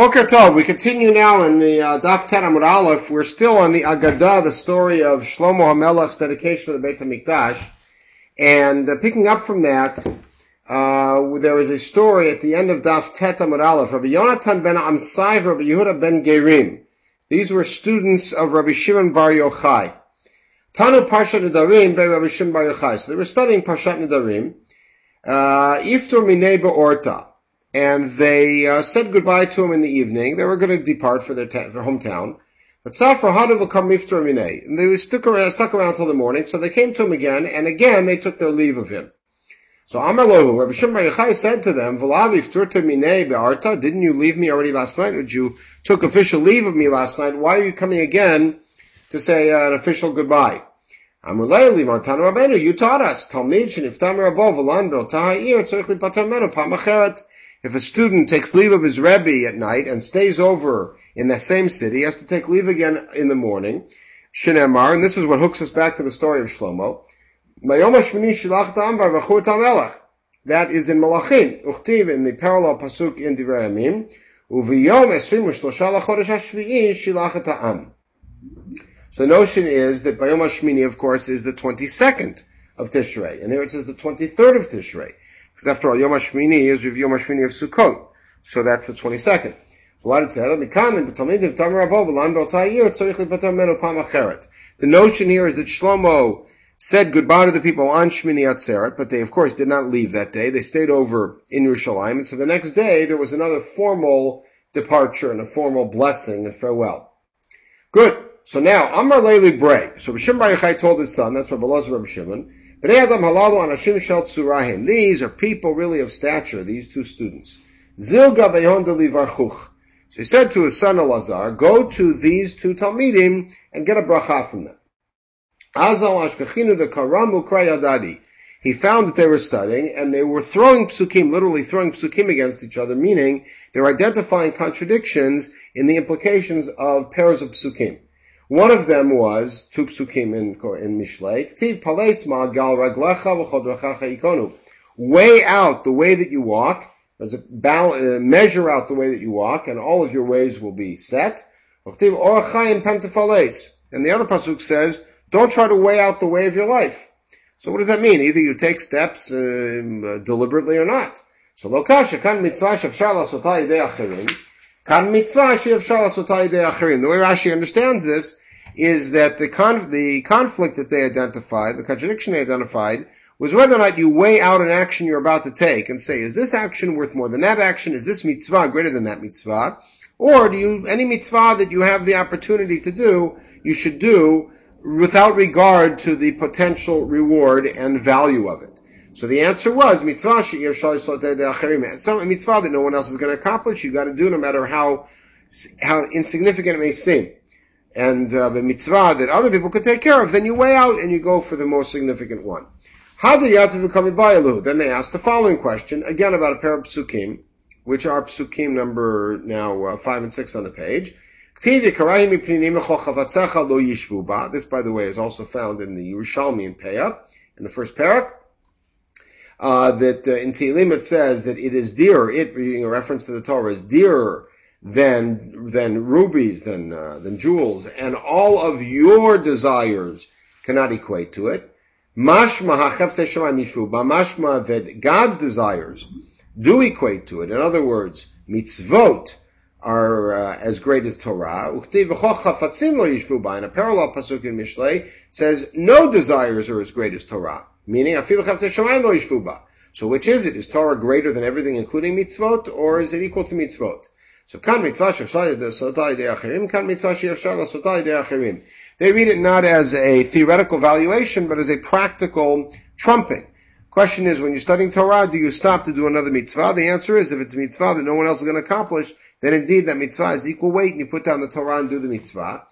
Boker Tov, we continue now in the uh, Daf Ten Amud Aleph. We're still on the Agadah, the story of Shlomo HaMelech's dedication to the Beit HaMikdash. And uh, picking up from that, uh, there is a story at the end of Daf Tet Amud Aleph. Rabbi Yonatan ben Amsai, Rabbi Yehuda ben Gerim. These were students of Rabbi Shimon Bar Yochai. Tanu Parshat Nedarim by Rabbi Shimon Bar Yochai. So they were studying Parshat Nedarim. Uh, Iftur Minei Be'orta and they uh, said goodbye to him in the evening. They were going to depart for their, ta- their hometown. But Safra Hadav Miftar And they stuck around, stuck around the morning, so they came to him again, and again they took their leave of him. So Amalohu, Rabbi Shimon Yochai said to them, be'arta, didn't you leave me already last night? Or you took official leave of me last night? Why are you coming again to say uh, an official goodbye? Amulayli Martana Rabbeinu, you taught us. Talmid sheniftam rabov v'lan tzarich lipatar menu pamacheret. If a student takes leave of his Rebbe at night and stays over in the same city, he has to take leave again in the morning. Shinemar, and this is what hooks us back to the story of Shlomo. That is in Malachim. Uchtiv in the parallel pasuk in Divrei. So the notion is that Bayom Hashmini, of course, is the 22nd of Tishrei. And here it says the 23rd of Tishrei. Because after all, Yom HaShmini is with Yom HaShmini of Sukkot. So that's the 22nd. So what it said, the notion here is that Shlomo said goodbye to the people on Shmini Atzeret, but they of course did not leave that day. They stayed over in Yerushalayim, and so the next day there was another formal departure and a formal blessing and farewell. Good. So now, Amar Leili Bray. So Rishim Bar told his son, that's Rabbi Lazar Rabbi Shimon, these are people really of stature, these two students. So he said to his son Elazar, go to these two Talmidim and get a bracha from them. He found that they were studying and they were throwing psukim, literally throwing psukim against each other, meaning they're identifying contradictions in the implications of pairs of psukim. One of them was two psukim in, in Mishlei. Ktiv pales gal raglecha ikonu. Weigh out the way that you walk. Uh, measure out the way that you walk, and all of your ways will be set. And the other pasuk says, don't try to weigh out the way of your life. So what does that mean? Either you take steps uh, deliberately or not. So lokasha kan mitzvah shafshar lasotah yidei achirim. Kan mitzvah achirim. The way Rashi understands this is that the, conf- the conflict that they identified, the contradiction they identified, was whether or not you weigh out an action you're about to take and say, is this action worth more than that action? Is this mitzvah greater than that mitzvah? Or do you, any mitzvah that you have the opportunity to do, you should do without regard to the potential reward and value of it. So the answer was mitzvah Some mitzvah that no one else is going to accomplish, you got to do no matter how how insignificant it may seem and uh, the mitzvah that other people could take care of, then you weigh out and you go for the most significant one. How do Yativ become a Then they ask the following question, again about a pair of psukim, which are psukim number now uh, five and six on the page. This, by the way, is also found in the Yerushalmi in Peah, in the first parak. Uh, that uh, in Tehillim it says that it is dearer, it being a reference to the Torah, is dearer than than rubies, than uh, than jewels, and all of your desires cannot equate to it. Mashma mashma that God's desires do equate to it. In other words, mitzvot are uh, as great as Torah. And a parallel pasuk in Mishlei says no desires are as great as Torah. Meaning, so which is it? Is Torah greater than everything, including mitzvot, or is it equal to mitzvot? So kan mitzvah achirim, kan mitzvah achirim. They read it not as a theoretical valuation, but as a practical trumping. Question is, when you're studying Torah, do you stop to do another mitzvah? The answer is, if it's a mitzvah that no one else is going to accomplish, then indeed that mitzvah is equal weight, and you put down the Torah and do the mitzvah.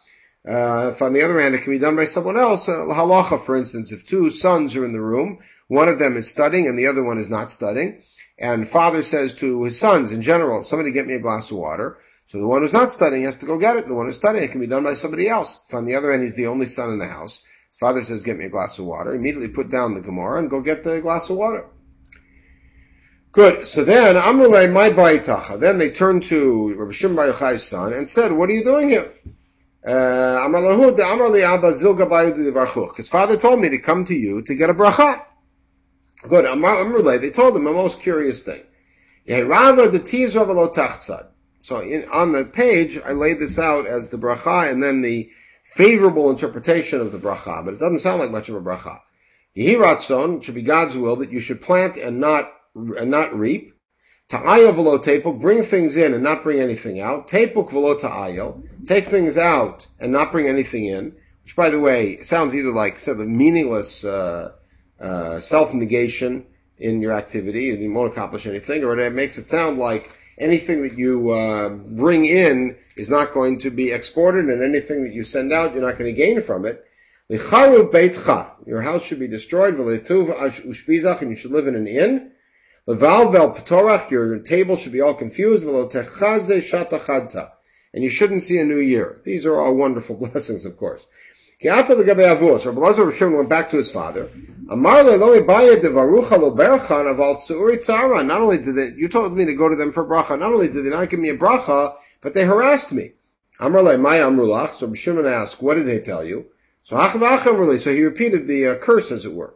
Uh, if on the other hand it can be done by someone else, uh, halacha, for instance, if two sons are in the room, one of them is studying and the other one is not studying, and father says to his sons in general, somebody get me a glass of water. So the one who's not studying has to go get it. The one who's studying it can be done by somebody else. If on the other end he's the only son in the house, his father says, get me a glass of water. Immediately put down the Gemara and go get the glass of water. Good. So then, Amrulay my baitacha. Then they turned to Rabbi Shimon Bar Yochai's son and said, "What are you doing here?" Uh, His father told me to come to you to get a bracha. Good. Amrulay. They told him a most curious thing. So in, on the page, I laid this out as the bracha and then the favorable interpretation of the bracha, but it doesn't sound like much of a bracha. Yehiratzon should be God's will that you should plant and not and not reap. V'lo tepuk, bring things in and not bring anything out. Take things out and not bring anything in. Which, by the way, sounds either like sort of meaningless uh, uh, self-negation in your activity and you won't accomplish anything, or it makes it sound like anything that you uh, bring in is not going to be exported, and anything that you send out, you're not going to gain from it. Your house should be destroyed, and you should live in an inn. Your table should be all confused, and you shouldn't see a new year. These are all wonderful blessings, of course. Rabbi Lazar went back to his father. Not only did they, you told me to go to them for bracha, not only did they not give me a bracha, but they harassed me. Amarle, my amrulach. So Shimon asked, what did they tell you? So so he repeated the uh, curse, as it were.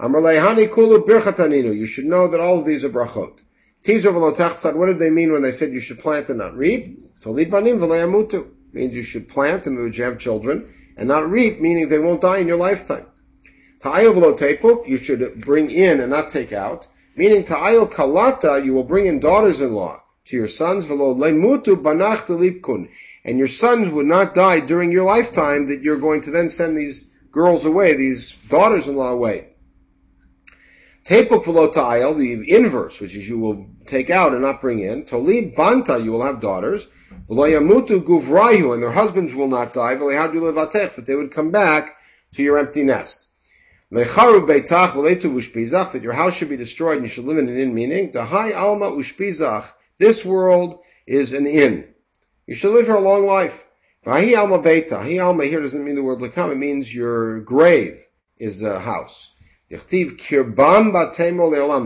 Amarle, hani kulu birchataninu. You should know that all of these are brachot. Tizer what did they mean when they said you should plant and not reap? Tolid banim v'leyamutu. Means you should plant and you have children and not reap, meaning they won't die in your lifetime. Ta'ayil v'lo tepuk, you should bring in and not take out, meaning ta'ayil kalata, you will bring in daughters-in-law to your sons, v'lo lemutu banach delipkun, and your sons would not die during your lifetime that you're going to then send these girls away, these daughters-in-law away. Tepuk v'lo ta'ayil, the inverse, which is you will take out and not bring in. Tolid banta, you will have daughters guvrayu, and their husbands will not die, but they would come back to your empty nest. That your house should be destroyed and you should live in an inn, meaning, the high alma ushpizach, this world is an inn. You should live here a long life. Vahi alma beita, hi alma here doesn't mean the word lakam, it means your grave is a house. kirbam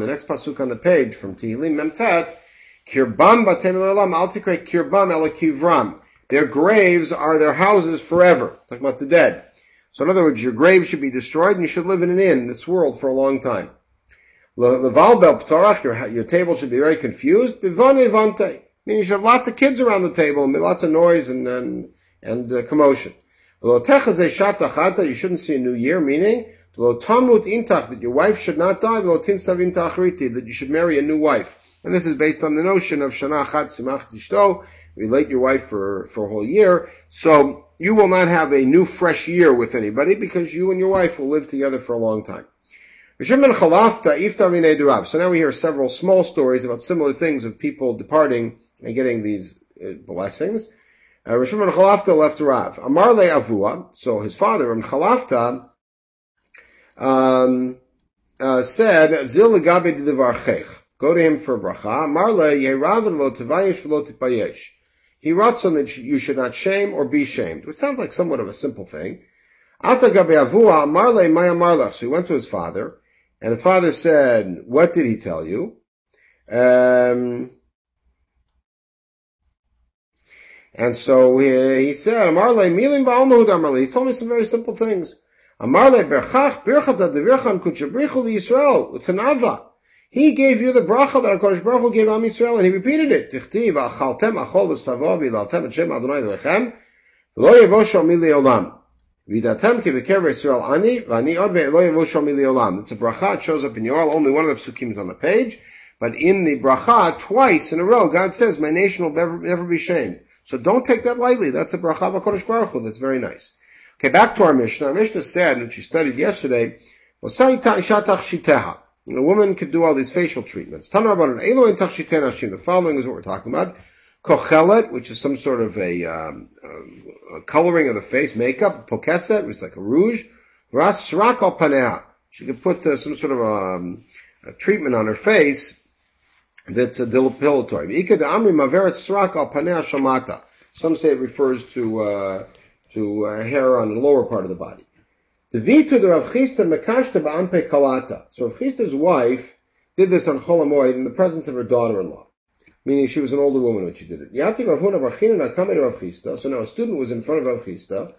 The next pasuk on the page from Tehillim Memtat Kirbam batem altikre kirbam kivram. Their graves are their houses forever. Talking about the dead. So in other words, your grave should be destroyed and you should live in an inn, in this world, for a long time. Bel your, your table should be very confused. Bivane vante. Meaning you should have lots of kids around the table and lots of noise and, and, and uh, commotion. You shouldn't see a new year, meaning that your wife should not die, that you should marry a new wife. And this is based on the notion of Shana Chat Simach Tishto, relate your wife for, for a whole year. So you will not have a new fresh year with anybody because you and your wife will live together for a long time. So now we hear several small stories about similar things of people departing and getting these uh, blessings. Uh, Rishon Chalafta left Rav. Amar le Avua, so his father, Ram Chalafta, um, uh, said, Zil legabe divarchech. Go to him for bracha. Marle yeravid lo tevayish v'lo tipayesh. He wrote on that you should not shame or be shamed, which sounds like somewhat of a simple thing. So he went to his father, and his father said, "What did he tell you?" Um, and so he, he said, "Amarle milim ba'almahud amarle." He told me some very simple things. Amarle berchach birchat adevirchan kutshabrichu Yisrael. It's an ava. He gave you the bracha that HaKadosh Baruch Hu gave Am Yisrael, and he repeated it. Tichtiv, achaltem achol v'savo v'laltem et shem Adonai v'lechem, lo yevosho mili olam. V'datem ki v'ker v'Yisrael ani, v'ani od ve'lo yevosho mili olam. It's a bracha, it shows up in Yoel, only one of the psukim is on the page, but in the bracha, twice in a row, God says, my nation will never, never be shamed. So don't take that lightly. That's a bracha of HaKadosh Baruch Hu. That's very nice. Okay, back to our Mishnah. Our Mishnah said, which we studied yesterday, a woman could do all these facial treatments. The following is what we're talking about. Kochelet, which is some sort of a, um, a coloring of the face, makeup. Pokeset, which is like a rouge. Ras srak al. She could put uh, some sort of um, a treatment on her face that's a depilatory. Some say it refers to uh, to uh, hair on the lower part of the body. The Vitu de Rav Chisda Mekashta Ba'ampe Kalata. So Rav Chisda's wife did this on Cholamoid in the presence of her daughter-in-law. Meaning she was an older woman when she did it. Yati Rav Huna Bar Chinna Rav Chisda. So now a student was in front of Rav Chisda.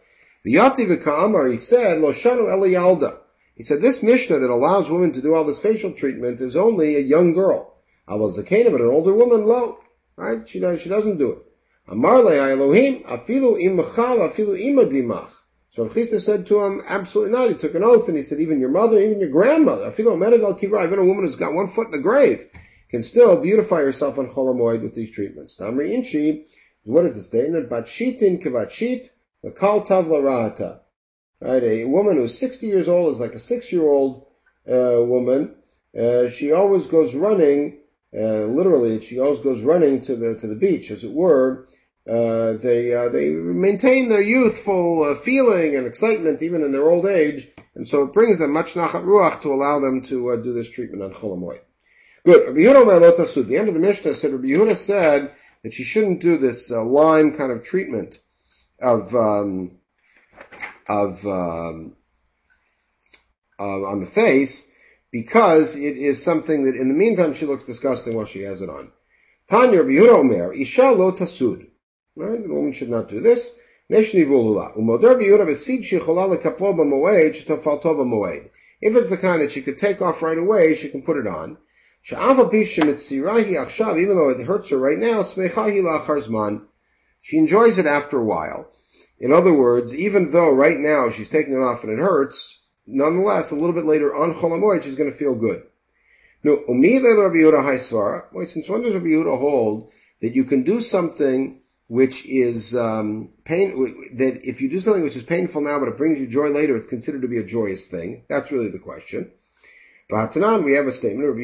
Yati v'ka'amar, he said, Lo shanu Eliyalda. He said, this Mishnah that allows women to do all this facial treatment is only a young girl. Aval Zakena, but an older woman, lo. Right? She, does, she doesn't do it. Amar Elohim, afilu imachav, afilu imadimach. So Chisda said to him, absolutely not. He took an oath and he said, even your mother, even your grandmother, medagal kivra, even a woman who's got one foot in the grave, can still beautify herself on Cholamoid with these treatments. Tamri Inchi, what is the statement? Batshitin kivachit, makal tavla ra'ata. Right, a woman who's 60 years old is like a six-year-old uh, woman. Uh, she always goes running, uh, literally, she always goes running to the to the beach, as it were. Uh, they uh, they maintain their youthful uh, feeling and excitement even in their old age, and so it brings them much nachat ruach to allow them to do this treatment on cholamoy. Good. Rabbi Yehuda The end of the Mishnah said Rabbi Yehuda said that she shouldn't do this lime kind of treatment of. Um, of um, uh, on the face because it is something that in the meantime she looks disgusting while she has it on. Tanya Rabbi Yehuda Omer, Isha lo tasud. Right? The woman should not do this. If it's the kind that she could take off right away, she can put it on. Even though it hurts her right now. She enjoys it after a while. In other words, even though right now she's taking it off and it hurts, nonetheless, a little bit later on she's going to feel good. Since when does Rabbi Yehuda hold that you can do something which is um, pain? That if you do something which is painful now, but it brings you joy later, it's considered to be a joyous thing. That's really the question. But Batanan, we have a statement. Rabbi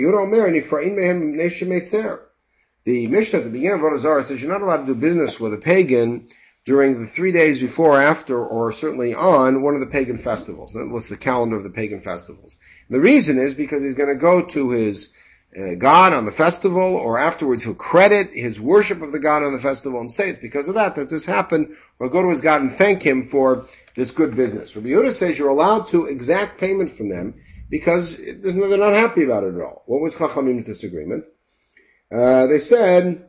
The Mishnah at the beginning of Avodah Zarah says you're not allowed to do business with a pagan during the three days before, after, or certainly on one of the pagan festivals. That lists the calendar of the pagan festivals. And the reason is because he's going to go to his uh, God on the festival, or afterwards he'll credit his worship of the God on the festival and say it's because of that that this happened, or go to his God and thank him for this good business. Rabbi Yehuda says you're allowed to exact payment from them because they're not happy about it at all. What was Chachamim's disagreement? Uh, they said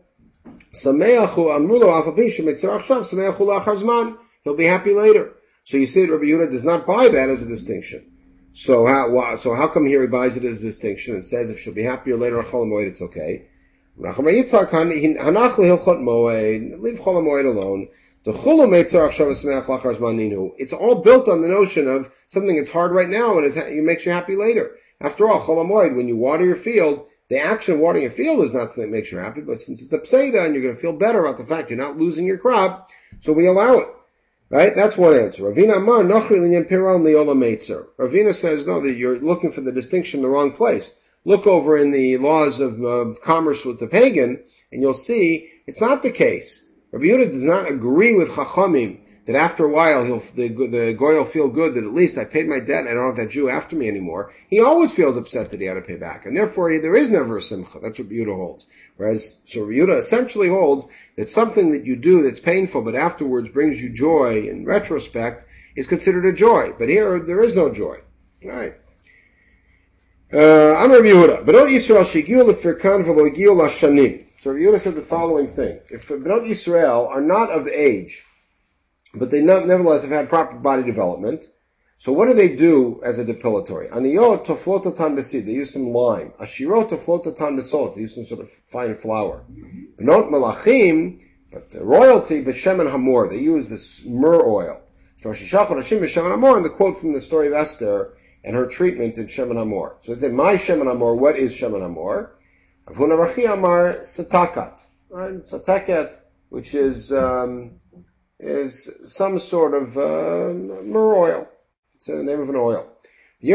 He'll be happy later. So you see Rabbi Yehuda does not buy that as a distinction. So how, so how come here he buys it as a distinction and says if she'll be happier later on Chol it's okay? Leave alone. It's all built on the notion of something that's hard right now and it makes you happy later. After all, Chol when you water your field, the action of watering your field is not something that makes you happy, but since it's a pseida and you're going to feel better about the fact you're not losing your crop, so we allow it. Right? That's one answer. Ravina Amar Piron Meitzer. Ravina says, no, that you're looking for the distinction in the wrong place. Look over in the laws of uh, commerce with the pagan, and you'll see it's not the case. Rabbi Yehuda does not agree with Chachamim that after a while he'll, the, the goy will feel good that at least I paid my debt and I don't have that Jew after me anymore. He always feels upset that he had to pay back. And therefore he, there is never a simcha. That's what Yehuda holds. Whereas, Yehuda essentially holds that something that you do that's painful but afterwards brings you joy in retrospect is considered a joy. But here, there is no joy. Alright. Uh, I'm Rabbi Yehuda. Benot Yisrael shegiu lefirkan v'lo giu lashanim. So Yehuda said the following thing. If Benot Yisrael are not of age, but they nevertheless have had proper body development. So what do they do as a depilatory? Aniyot toflotatan besid, they use some lime. Ashirot toflotatan besot, they use some sort of fine flour. Benot malachim, but royalty, b'shemen hamor, they use this myrrh oil. And the quote from the story of Esther and her treatment in Shemen Hamor. So they say, my Shemen Hamor, what is Shemen Hamor? Avuna Rachi Amar Satakat. Right? Satakat, which is, um, is some sort of uh, myrrh oil. It's the name of an oil. She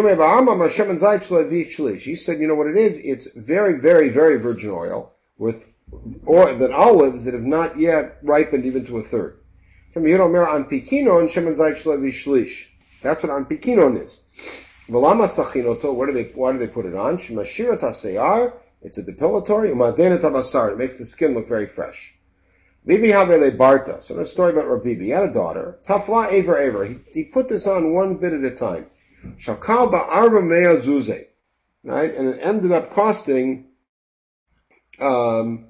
said, you know what it is? It's very, very, very virgin oil with that olives that have not yet ripened even to a third. That's what anpikinon is. What do they, why do they put it on? It's a depilatory. It makes the skin look very fresh. Bibi Havele Barta. So a story about Rabbi. He had a daughter. Tafla Aver Aver. He, he put this on one bit at a time. Shakal Ba'arba Mea Zuze. right? And it ended up costing um,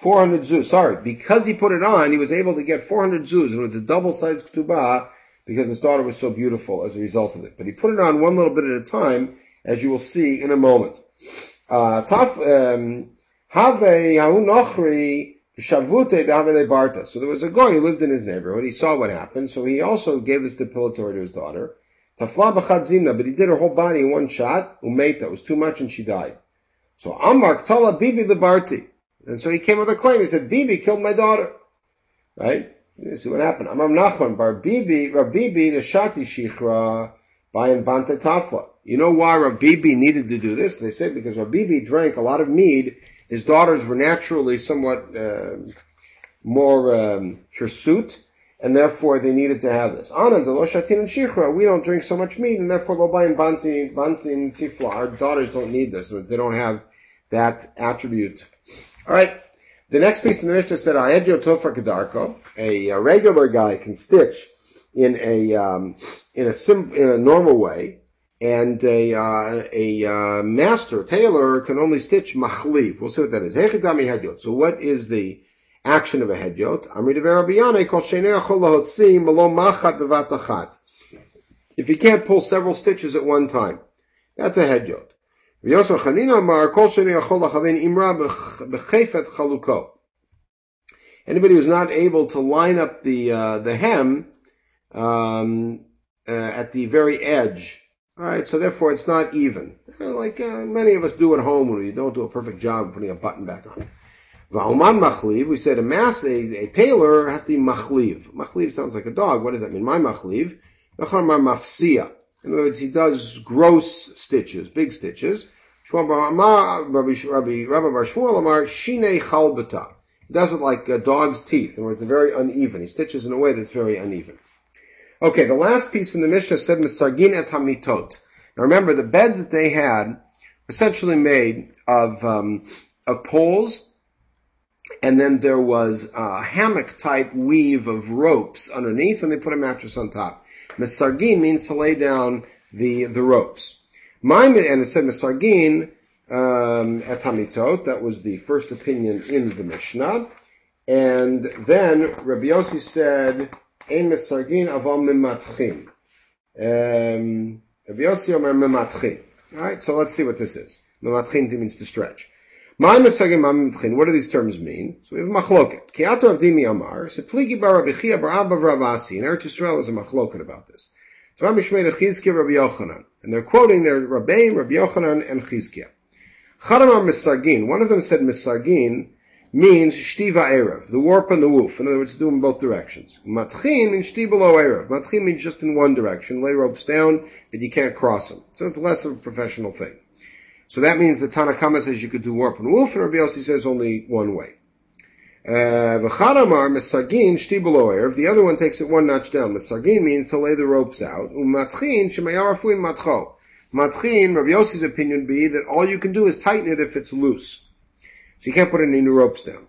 400 zuz. Sorry, because he put it on, he was able to get 400 zuz, and it was a double-sized ketubah because his daughter was so beautiful as a result of it. But he put it on one little bit at a time, as you will see in a moment. Uh, taf, um, barta. So there was a guy who lived in his neighborhood. He saw what happened, so he also gave this depilatory to his daughter. Tafla b'chad but he did her whole body in one shot. Umeta. It was too much, and she died. So Amar Tala Bibi the Barti. And so he came with a claim. He said, Bibi killed my daughter. Right? You see what happened. Amar Nachman Bar Bibi, Bibi the Shati Shichra by Banta Tafla. You know why Bibi needed to do this? They said because Bibi drank a lot of mead. His daughters were naturally somewhat uh, more um, hirsute, and therefore they needed to have this. Anand, Shatin and Shichra, we don't drink so much meat, and therefore Lobai and Banti, and Tifla, our daughters don't need this. They don't have that attribute. Alright. The next piece in the Mishnah said, Aedyo Tofa Kedarko, a, a regular guy can stitch in a, um, in a sim, in a normal way, and a, uh, a, uh, master, tailor, can only stitch machliv. We'll see what that is. So what is the action of a hedyot. If you can't pull several stitches at one time, that's a hedyot. Anybody who's not able to line up the uh, the hem um, uh, at the very edge, all right, so therefore it's not even. Like uh, many of us do at home when we don't do a perfect job of putting a button back on. Va'uman machliv, we said a mass, a, a tailor has to be machliv. Machliv sounds like a dog. What does that mean? My machliv. Nachamar mafsia. In other words, he does gross stitches, big stitches. Rabbi Bar Shmuel Amar shine chalbata. He does it like a dog's teeth. In other words, they're very uneven. He stitches in a way that's very uneven. Okay, the last piece in the Mishnah said Misargin et hamitot. Now remember, the beds that they had were essentially made of, um, of poles and then there was a hammock type weave of ropes underneath, and they put a mattress on top. Mesargin means to lay down the, the ropes. My, and it said Mesargin, um, etamitot, that was the first opinion in the Mishnah. And then Rabbi Yossi said, Mesargin aval mimatchim. Um, Rabbi Yossi omer mimatchim. Alright, so let's see what this is. Mimatchim means to stretch. What do these terms mean? So we have machloket. Kiato avdimi amar. So pligi bar Rabbi Chia bar Abba Ravasi. And Eretz Yisrael is a machloket about this. So Mishmei Chizkiya Rabbi Yochanan. And they're quoting their Rabbeim, Rabbi Yochanan, and Chizkiya. Chadamar Misargin. One of them said Misargin means shtiva erev, the warp and the woof. In other words, do in both directions. Matchin means shti below erev. Matchin means just in one direction. Lay ropes down, but you can't cross them. So it's less of a professional thing. So that means the Tanakama says you could do warp and woof, and Rabbi Yossi says only one way. Uh, V'chadamar mesagin shti below The other one takes it one notch down. Mesagin means to lay the ropes out. Umatchin shemayarafuim matcho. Matchin, Rabbi Yossi's opinion be that all you can do is tighten it if it's loose. So you can't put any new ropes down.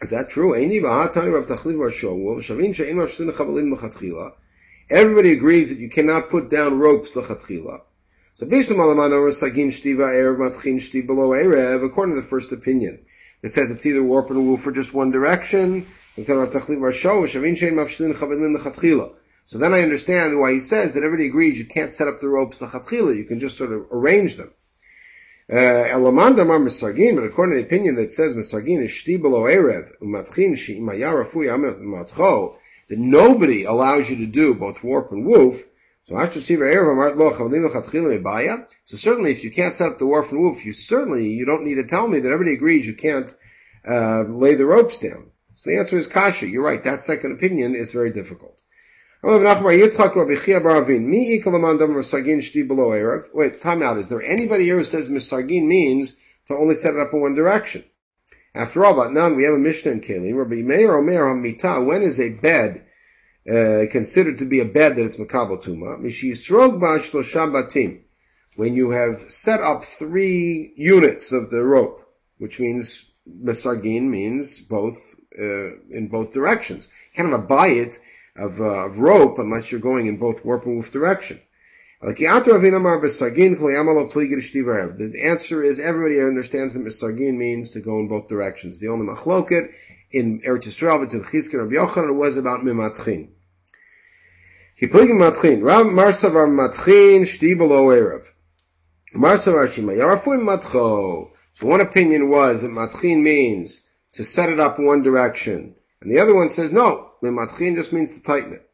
Is that true? Everybody agrees that you cannot put down ropes lechatchila. So below according to the first opinion, it says it's either warp and woof for just one direction. So then I understand why he says that everybody agrees you can't set up the ropes lechatchila, you can just sort of arrange them. Uh, Elamanda mar misargin, but according to the opinion that says misargin is shti below erev umatchin she'imayar rafui matcho, that nobody allows you to do both warp and woof, so certainly if you can't set up the warp and woof, you certainly, you don't need to tell me that everybody agrees you can't, uh, lay the ropes down. So the answer is kasha. You're right. That second opinion is very difficult. Wait, time out. Is there anybody here who says misargin means to only set it up in one direction? After all, but none, we have a Mishnah in Kalim. Rabbi Meir Omer Hamita, when is a bed uh, considered to be a bed that it's makabel tuma. When you have set up three units of the rope, which means mesargin means both uh, in both directions. Can't have a bayit of, uh, of rope unless you're going in both warp and woof direction. The answer is everybody understands that misargin means to go in both directions. The only machloket in Eretz Yisrael between Chizkin and Yochanan was about mimatchin. Hipligim matchin. Rav Marsavar matchin shti below erev. Marsavar yarafuim matcho. So one opinion was that matchin means to set it up one direction, and the other one says no. Matchin just means to tighten it.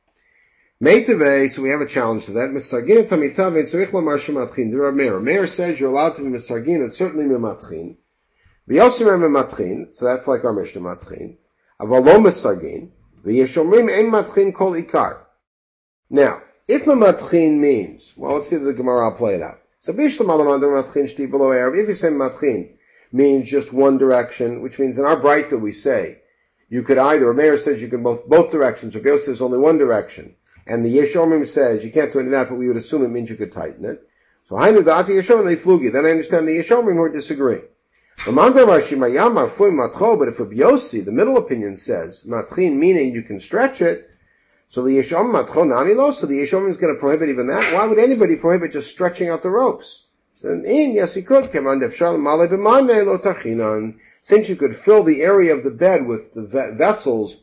Meitave, so we have a challenge to that. Misargin tamitave tzarich lamar shematchin. Are Meir. Meir says you're allowed to be misargin. It's certainly mimatchin. V'yosim mimatchin. So that's like our Mishnah matchin. Avalo misargin. V'yeshomrim ein matchin kol ikar. Now, if mamatchin means, well, let's see the Gemara, I'll play it out. So bishlam alamandu matchin shti below Arab. If you say matchin means just one direction, which means in our Breita we say, you could either, a Meir says you can both, both directions, or Bill says only one direction and the Yeshomim says you can't do any of that, but we would assume it means you could tighten it. So Hainu Dati Yeshomim they flugi. Then I understand the Yeshomim who are disagreeing. But if Yossi, the middle opinion says matchin meaning you can stretch it, so the Yeshom matchon lo, so the Yeshomim is going to prohibit even that. Why would anybody prohibit just stretching out the ropes? So in yes he could. Since you could fill the area of the bed with the vessels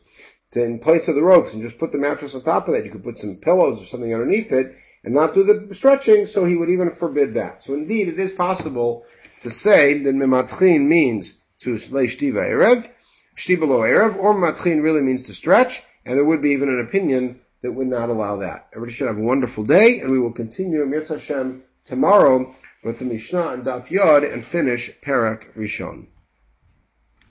to, in place of the ropes and just put the mattress on top of that. You could put some pillows or something underneath it and not do the stretching, so he would even forbid that. So indeed, it is possible to say that mematchin means to lay shtiva erev, shtiva lo erev, or matchin really means to stretch, and there would be even an opinion that would not allow that. Everybody should have a wonderful day, and we will continue Mirz Hashem tomorrow with the Mishnah and Daf Yod and finish Parak Rishon.